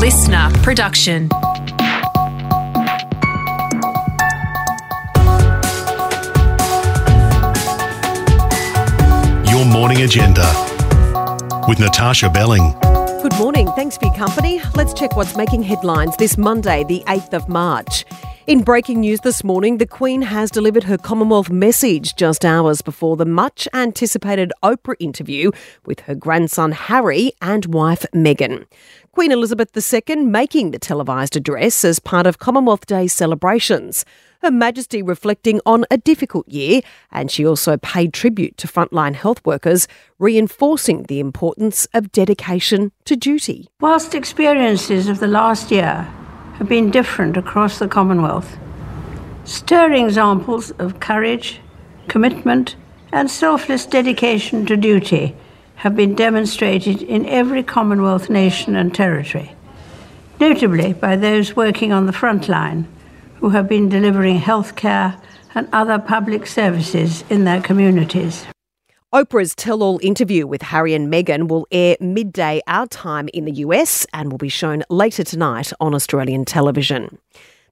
listener production. Your morning agenda with Natasha Belling. Good morning. Thanks for your company. Let's check what's making headlines this Monday, the 8th of March. In breaking news this morning, the Queen has delivered her Commonwealth message just hours before the much anticipated Oprah interview with her grandson Harry and wife Meghan. Queen Elizabeth II making the televised address as part of Commonwealth Day celebrations. Her Majesty reflecting on a difficult year, and she also paid tribute to frontline health workers, reinforcing the importance of dedication to duty. Whilst experiences of the last year have been different across the Commonwealth, stirring examples of courage, commitment, and selfless dedication to duty have been demonstrated in every Commonwealth nation and territory, notably by those working on the front line who have been delivering healthcare and other public services in their communities. Oprah's tell all interview with Harry and Meghan will air midday our time in the US and will be shown later tonight on Australian television.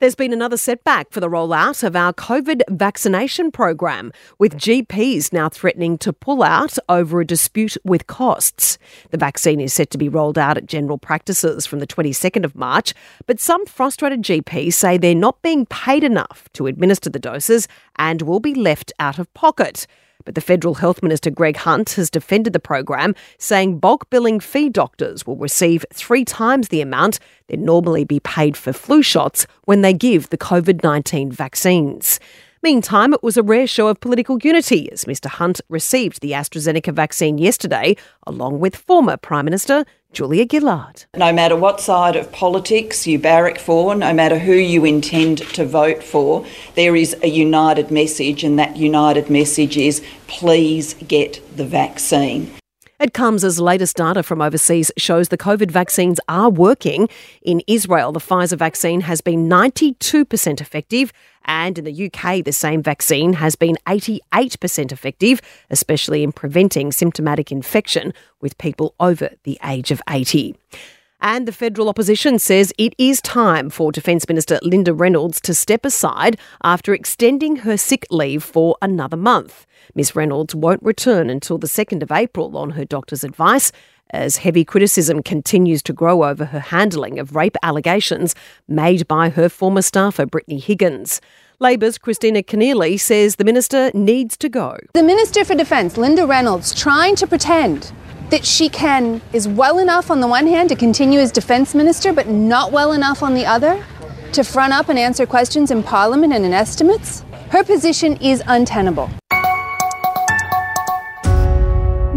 There's been another setback for the rollout of our COVID vaccination program, with GPs now threatening to pull out over a dispute with costs. The vaccine is set to be rolled out at general practices from the 22nd of March, but some frustrated GPs say they're not being paid enough to administer the doses and will be left out of pocket. But the Federal Health Minister Greg Hunt has defended the program, saying bulk billing fee doctors will receive three times the amount they'd normally be paid for flu shots when they give the COVID 19 vaccines. Meantime, it was a rare show of political unity as Mr Hunt received the AstraZeneca vaccine yesterday, along with former Prime Minister Julia Gillard. No matter what side of politics you barrack for, no matter who you intend to vote for, there is a united message, and that united message is please get the vaccine. It comes as latest data from overseas shows the COVID vaccines are working. In Israel, the Pfizer vaccine has been 92% effective, and in the UK, the same vaccine has been 88% effective, especially in preventing symptomatic infection with people over the age of 80. And the federal opposition says it is time for Defence Minister Linda Reynolds to step aside after extending her sick leave for another month. Ms Reynolds won't return until the 2nd of April on her doctor's advice as heavy criticism continues to grow over her handling of rape allegations made by her former staffer Brittany Higgins. Labor's Kristina Keneally says the minister needs to go. The Minister for Defence, Linda Reynolds, trying to pretend that she can is well enough on the one hand to continue as defence minister, but not well enough on the other to front up and answer questions in Parliament and in estimates. Her position is untenable.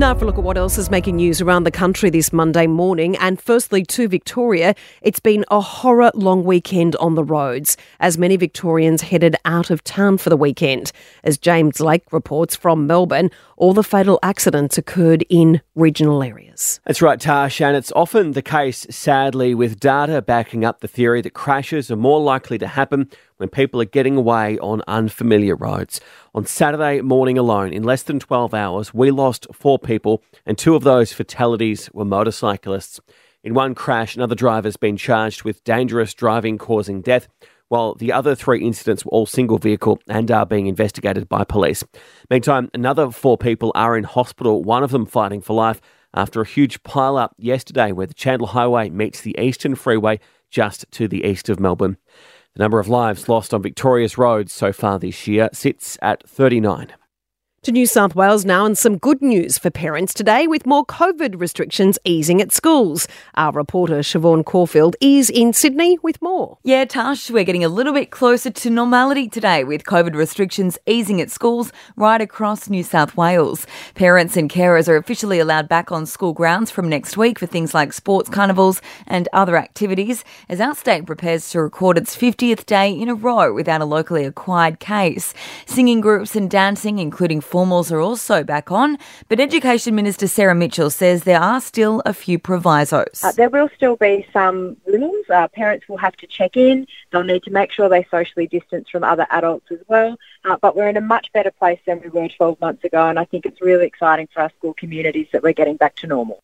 Now, for a look at what else is making news around the country this Monday morning. And firstly, to Victoria, it's been a horror long weekend on the roads as many Victorians headed out of town for the weekend. As James Lake reports from Melbourne, all the fatal accidents occurred in regional areas. That's right, Tash, and it's often the case, sadly, with data backing up the theory that crashes are more likely to happen when people are getting away on unfamiliar roads. On Saturday morning alone, in less than 12 hours, we lost four people, and two of those fatalities were motorcyclists. In one crash, another driver has been charged with dangerous driving causing death while the other three incidents were all single vehicle and are being investigated by police. Meantime, another four people are in hospital, one of them fighting for life after a huge pile-up yesterday where the Chandler Highway meets the Eastern Freeway just to the east of Melbourne. The number of lives lost on Victoria's roads so far this year sits at 39. To New South Wales now, and some good news for parents today with more COVID restrictions easing at schools. Our reporter Siobhan Caulfield is in Sydney with more. Yeah, Tash, we're getting a little bit closer to normality today with COVID restrictions easing at schools right across New South Wales. Parents and carers are officially allowed back on school grounds from next week for things like sports carnivals and other activities as our state prepares to record its 50th day in a row without a locally acquired case. Singing groups and dancing, including formals are also back on, but Education Minister Sarah Mitchell says there are still a few provisos. Uh, there will still be some rules. Uh, parents will have to check in. They'll need to make sure they socially distance from other adults as well. Uh, but we're in a much better place than we were 12 months ago, and I think it's really exciting for our school communities that we're getting back to normal.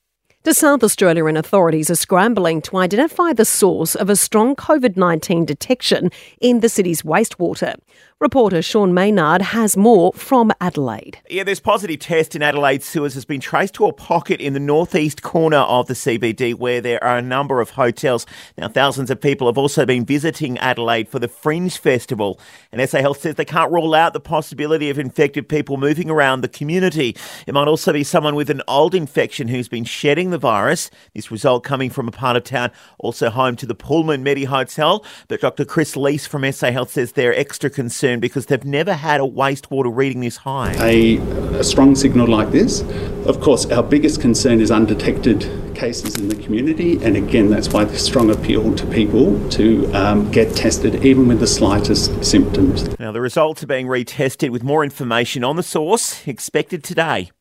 The South Australian authorities are scrambling to identify the source of a strong COVID 19 detection in the city's wastewater. Reporter Sean Maynard has more from Adelaide. Yeah, this positive test in Adelaide sewers has been traced to a pocket in the northeast corner of the CBD where there are a number of hotels. Now, thousands of people have also been visiting Adelaide for the Fringe Festival. And SA Health says they can't rule out the possibility of infected people moving around the community. It might also be someone with an old infection who's been shedding the virus. This result coming from a part of town also home to the Pullman Medi Hotel. But Dr. Chris Lease from SA Health says they're extra concerned because they've never had a wastewater reading this high. A, a strong signal like this, of course, our biggest concern is undetected cases in the community, and again, that's why the strong appeal to people to um, get tested even with the slightest symptoms. Now, the results are being retested with more information on the source expected today.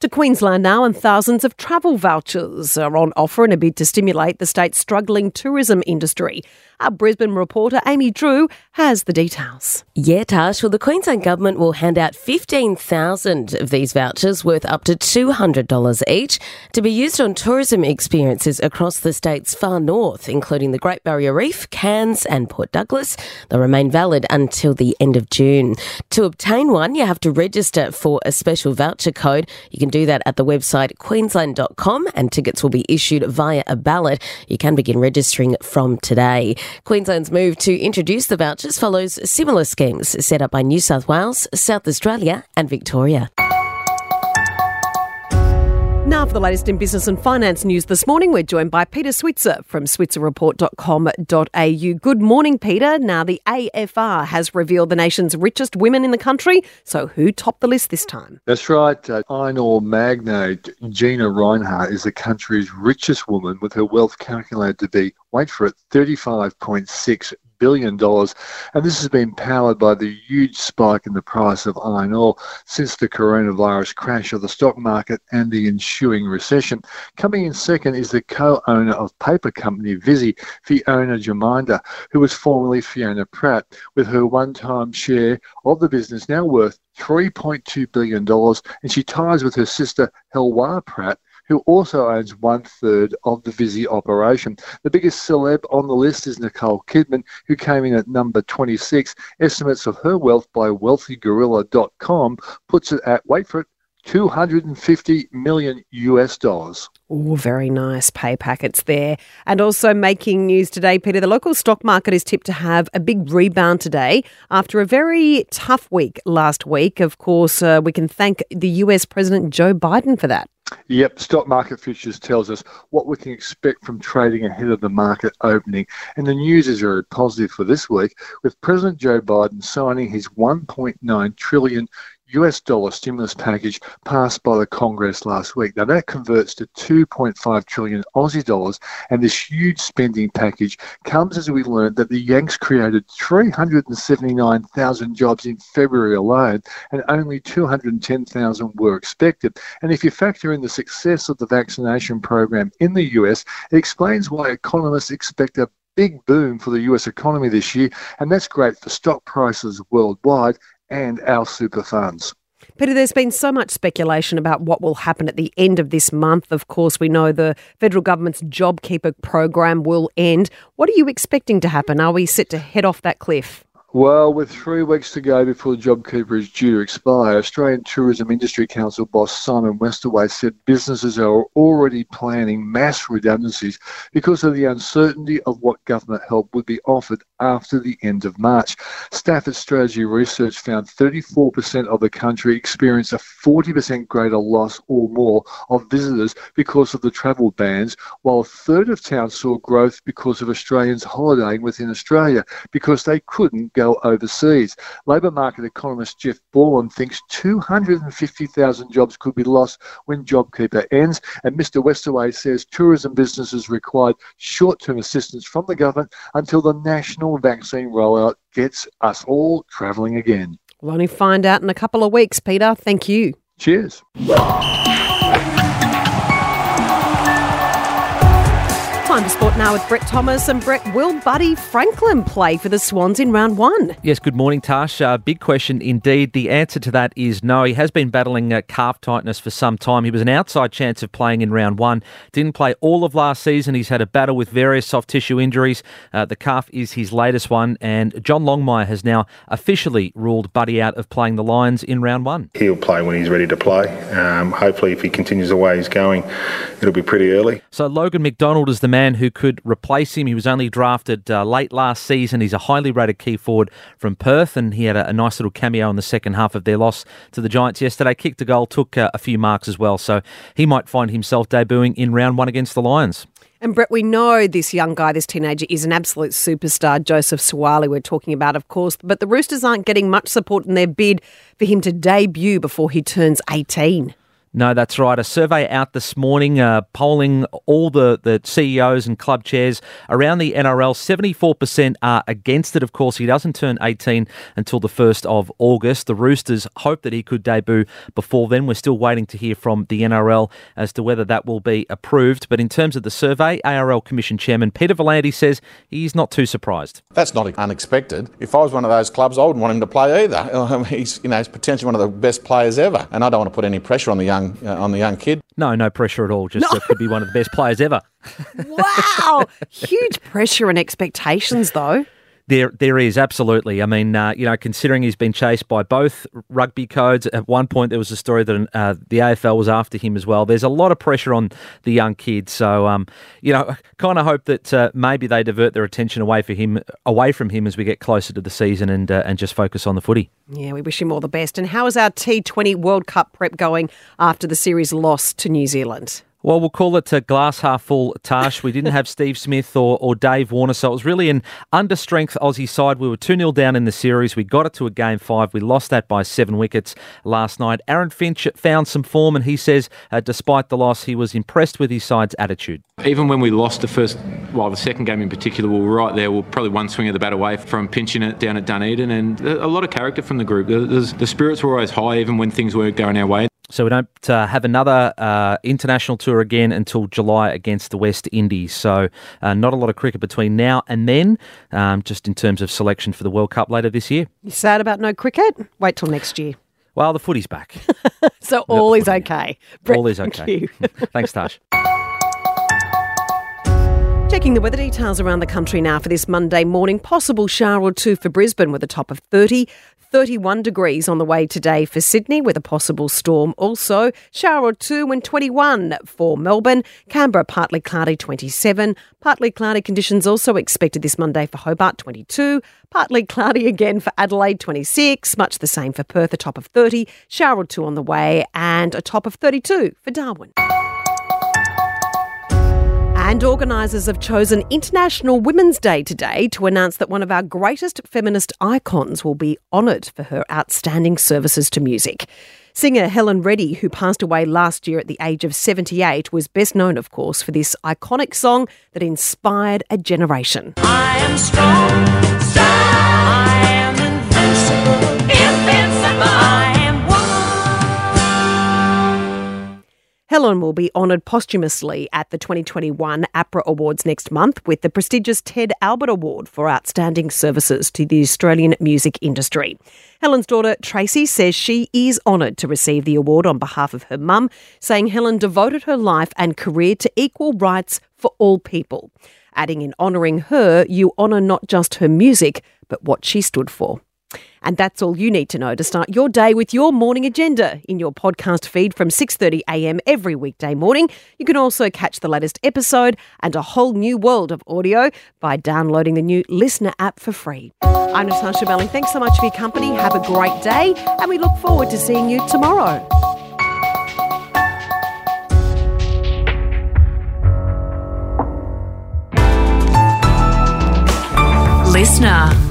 To Queensland now, and thousands of travel vouchers are on offer in a bid to stimulate the state's struggling tourism industry. Our Brisbane reporter Amy Drew has the details. Yeah, Tash. Well, the Queensland Government will hand out 15,000 of these vouchers worth up to $200 each to be used on tourism experiences across the state's far north, including the Great Barrier Reef, Cairns, and Port Douglas. They'll remain valid until the end of June. To obtain one, you have to register for a special voucher code. You can do that at the website queensland.com and tickets will be issued via a ballot. You can begin registering from today. Queensland's move to introduce the vouchers follows similar schemes set up by New South Wales, South Australia, and Victoria. Now for the latest in business and finance news this morning, we're joined by Peter Switzer from switzerreport.com.au. Good morning, Peter. Now, the AFR has revealed the nation's richest women in the country. So, who topped the list this time? That's right. Uh, iron ore magnate Gina Rinehart is the country's richest woman, with her wealth calculated to be, wait for it, 35.6 billion dollars, and this has been powered by the huge spike in the price of iron ore since the coronavirus crash of the stock market and the ensuing recession. Coming in second is the co-owner of paper company Visy, Fiona Geminder, who was formerly Fiona Pratt, with her one-time share of the business now worth $3.2 billion, and she ties with her sister Heloise Pratt, who also owns one third of the Visy operation. The biggest celeb on the list is Nicole Kidman, who came in at number 26. Estimates of her wealth by wealthygorilla.com puts it at, wait for it, 250 million US dollars. Oh, very nice pay packets there. And also making news today, Peter, the local stock market is tipped to have a big rebound today after a very tough week last week. Of course, uh, we can thank the US President Joe Biden for that. Yep, stock market futures tells us what we can expect from trading ahead of the market opening. And the news is very positive for this week, with President Joe Biden signing his 1.9 trillion US dollar stimulus package passed by the Congress last week. Now that converts to 2.5 trillion Aussie dollars, and this huge spending package comes as we learned that the Yanks created 379,000 jobs in February alone, and only 210,000 were expected. And if you factor in the success of the vaccination program in the US, it explains why economists expect a big boom for the US economy this year, and that's great for stock prices worldwide and our super funds. Peter, there's been so much speculation about what will happen at the end of this month. Of course, we know the federal government's JobKeeper program will end. What are you expecting to happen? Are we set to head off that cliff? Well, with three weeks to go before JobKeeper is due to expire, Australian Tourism Industry Council boss Simon Westaway said businesses are already planning mass redundancies because of the uncertainty of what government help would be offered after the end of March. Stafford Strategy Research found 34% of the country experienced a 40% greater loss or more of visitors because of the travel bans, while a third of towns saw growth because of Australians holidaying within Australia because they couldn't go overseas. Labour market economist Jeff Borland thinks 250,000 jobs could be lost when JobKeeper ends. And Mr. Westaway says tourism businesses required short term assistance from the government until the national vaccine rollout gets us all travelling again. We'll only find out in a couple of weeks, Peter. Thank you. Cheers. Time to sport now with Brett Thomas and Brett. Will Buddy Franklin play for the Swans in round one? Yes, good morning, Tash. Uh, big question indeed. The answer to that is no. He has been battling uh, calf tightness for some time. He was an outside chance of playing in round one. Didn't play all of last season. He's had a battle with various soft tissue injuries. Uh, the calf is his latest one, and John Longmire has now officially ruled Buddy out of playing the Lions in round one. He'll play when he's ready to play. Um, hopefully, if he continues the way he's going, it'll be pretty early. So Logan McDonald is the man who could replace him. He was only drafted uh, late last season. He's a highly rated key forward from Perth, and he had a, a, nice little cameo in the second half of their loss to the Giants yesterday. Kicked a goal, took uh, a few marks as well. So he might find himself debuting in round one against the Lions. And Brett, we know this young guy, this teenager, is an absolute superstar. Joseph Suaalii, we're talking about, of course. But the Roosters aren't getting much support in their bid for him to debut before he turns 18. No, that's right. A survey out this morning uh, polling all the, the CEOs and club chairs around the NRL. 74% are against it. Of course, he doesn't turn 18 until the 1st of August. The Roosters hope that he could debut before then. We're still waiting to hear from the NRL as to whether that will be approved. But in terms of the survey, ARL Commission Chairman Peter V'landys says he's not too surprised. That's not unexpected. If I was one of those clubs, I wouldn't want him to play either. He's, you know, he's potentially one of the best players ever. And I don't want to put any pressure on the young young uh, on the young kid. No, no pressure at all. Just no. could be one of the best players ever. wow, huge pressure and expectations though. There, there is absolutely. I mean, uh, you know, considering he's been chased by both rugby codes. At one point, there was a story that uh, the AFL was after him as well. There's a lot of pressure on the young kid. So, um, you know, kind of hope that uh, maybe they divert their attention away for him, away from him as we get closer to the season, and uh, and just focus on the footy. Yeah, we wish him all the best. And how is our T20 World Cup prep going after the series loss to New Zealand? Well, we'll call it a glass half full, Tash. We didn't have Steve Smith or, or Dave Warner, so it was really an under strength Aussie side. We were 2 0 down in the series. We got it to a game five. We lost that by seven wickets last night. Aaron Finch found some form, and he says, uh, despite the loss, he was impressed with his side's attitude. Even when we lost the first, well, the second game in particular, we were right there. We are probably one swing of the bat away from pinching it down at Dunedin, and a lot of character from the group. The, the spirits were always high, even when things weren't going our way. So we don't uh, have another uh, international tour again until July against the West Indies. So uh, not a lot of cricket between now and then, um, just in terms of selection for the World Cup later this year. You sad about no cricket? Wait till next year. Well, the footy's back. so all is okay. Brett, all is okay. Thanks, Tash. Checking the weather details around the country now for this Monday morning. Possible shower or two for Brisbane with a top of 30. 31 degrees on the way today for Sydney with a possible storm. Also, shower or two and 21 for Melbourne. Canberra, partly cloudy, 27. Partly cloudy conditions also expected this Monday for Hobart, 22. Partly cloudy again for Adelaide, 26. Much the same for Perth, a top of 30. Shower or two on the way and a top of 32 for Darwin. And organisers have chosen International Women's Day today to announce that one of our greatest feminist icons will be honoured for her outstanding services to music. Singer Helen Reddy, who passed away last year at the age of 78, was best known, of course, for this iconic song that inspired a generation. I am strong, Helen will be honoured posthumously at the 2021 APRA Awards next month with the prestigious Ted Albert Award for outstanding services to the Australian music industry. Helen's daughter Tracy says she is honoured to receive the award on behalf of her mum, saying Helen devoted her life and career to equal rights for all people. Adding in honouring her, you honour not just her music, but what she stood for. And that's all you need to know to start your day with your morning agenda in your podcast feed from 6:30 a.m. every weekday morning. You can also catch the latest episode and a whole new world of audio by downloading the new Listener app for free. I'm Natasha Belling. Thanks so much for your company. Have a great day, and we look forward to seeing you tomorrow. Listener.